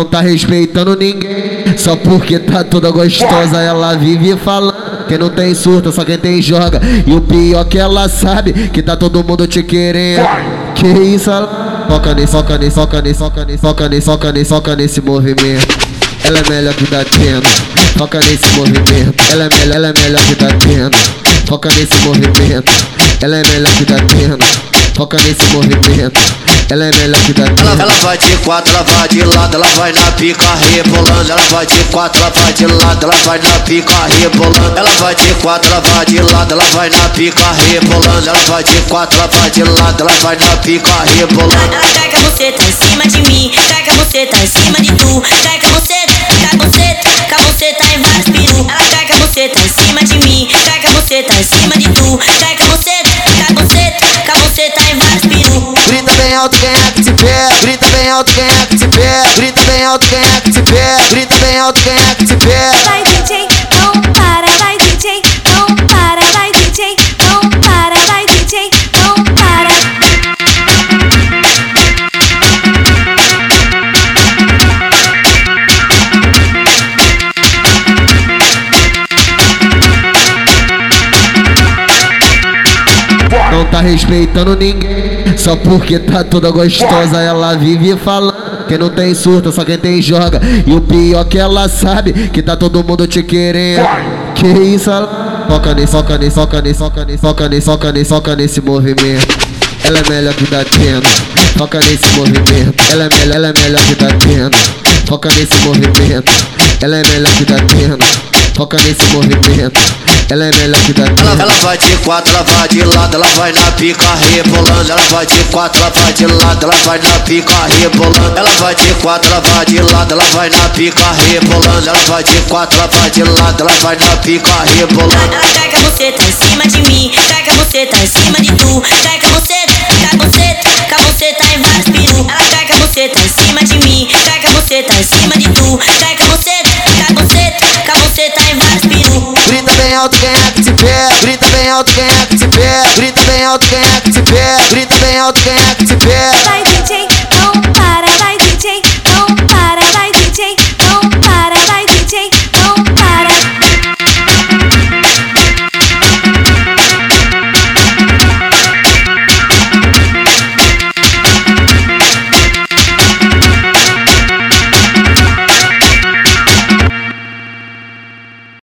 Não tá respeitando ninguém, só porque tá toda gostosa. Ela vive falando. Quem não tem surta, só quem tem joga. E o pior que ela sabe, que tá todo mundo te querendo. Que isso, ela foca nesse, foca nesse, foca nesse, foca nesse, foca nesse, foca nesse, foca nesse movimento. Ela é melhor que tá tendo, foca nesse movimento. Ela é melhor, ela é melhor que tá tendo, foca nesse movimento. Ela é melhor que tá tendo, foca nesse movimento. Ela é melhor que tendo. Ela, ela vai de quatro, ela vai de lado, ela vai na pica rebolando. Ela vai de quatro, ela vai de lado, ela vai na pica rebolando. Ela vai de quatro, ela vai de lado, ela vai na pica rebolando. Ela vai de quatro, ela vai de lado, ela vai na pica rebolando. Ela taca você tá em cima de mim, taca você tá em cima de tu, taca você, taca você, taca você tá em vários peru. Ela taca você tá em cima bem alto quem é que te pega. Grita bem alto quem é que te pega. Grita bem alto quem é que te pega. Não tá respeitando ninguém, só porque tá toda gostosa. Ela vive falando. Quem não tem surta, só quem tem joga. E o pior que ela sabe, que tá todo mundo te querendo. Que isso, ela foca nesse, foca nesse, foca nesse, foca nesse, foca nesse, foca nesse, foca nesse movimento. Ela é melhor que tá tendo, foca nesse movimento. Ela é melhor, ela é melhor que tá tendo, foca nesse movimento. Ela é melhor que tá tendo, foca nesse movimento. Ela é melhor que tá Ela, ela vai de quatro, ela vai de lado, ela vai na pica rebolando. Ela vai de quatro, ela vai de lado, ela vai na pica rebolando. Ela vai de quatro, ela vai de lado, ela vai na pica rebolando. Ela vai de quatro, ela vai de lado, ela vai na pica rebolando. Ela taca você tá em cima de mim, taca você tá em cima de tu, taca você, taca você, taca você tá em vários peru. Ela taca você tá em cima de mim, taca você tá em cima alto quem é que te pega. Grita bem alto quem é que te pega. Grita bem alto quem é que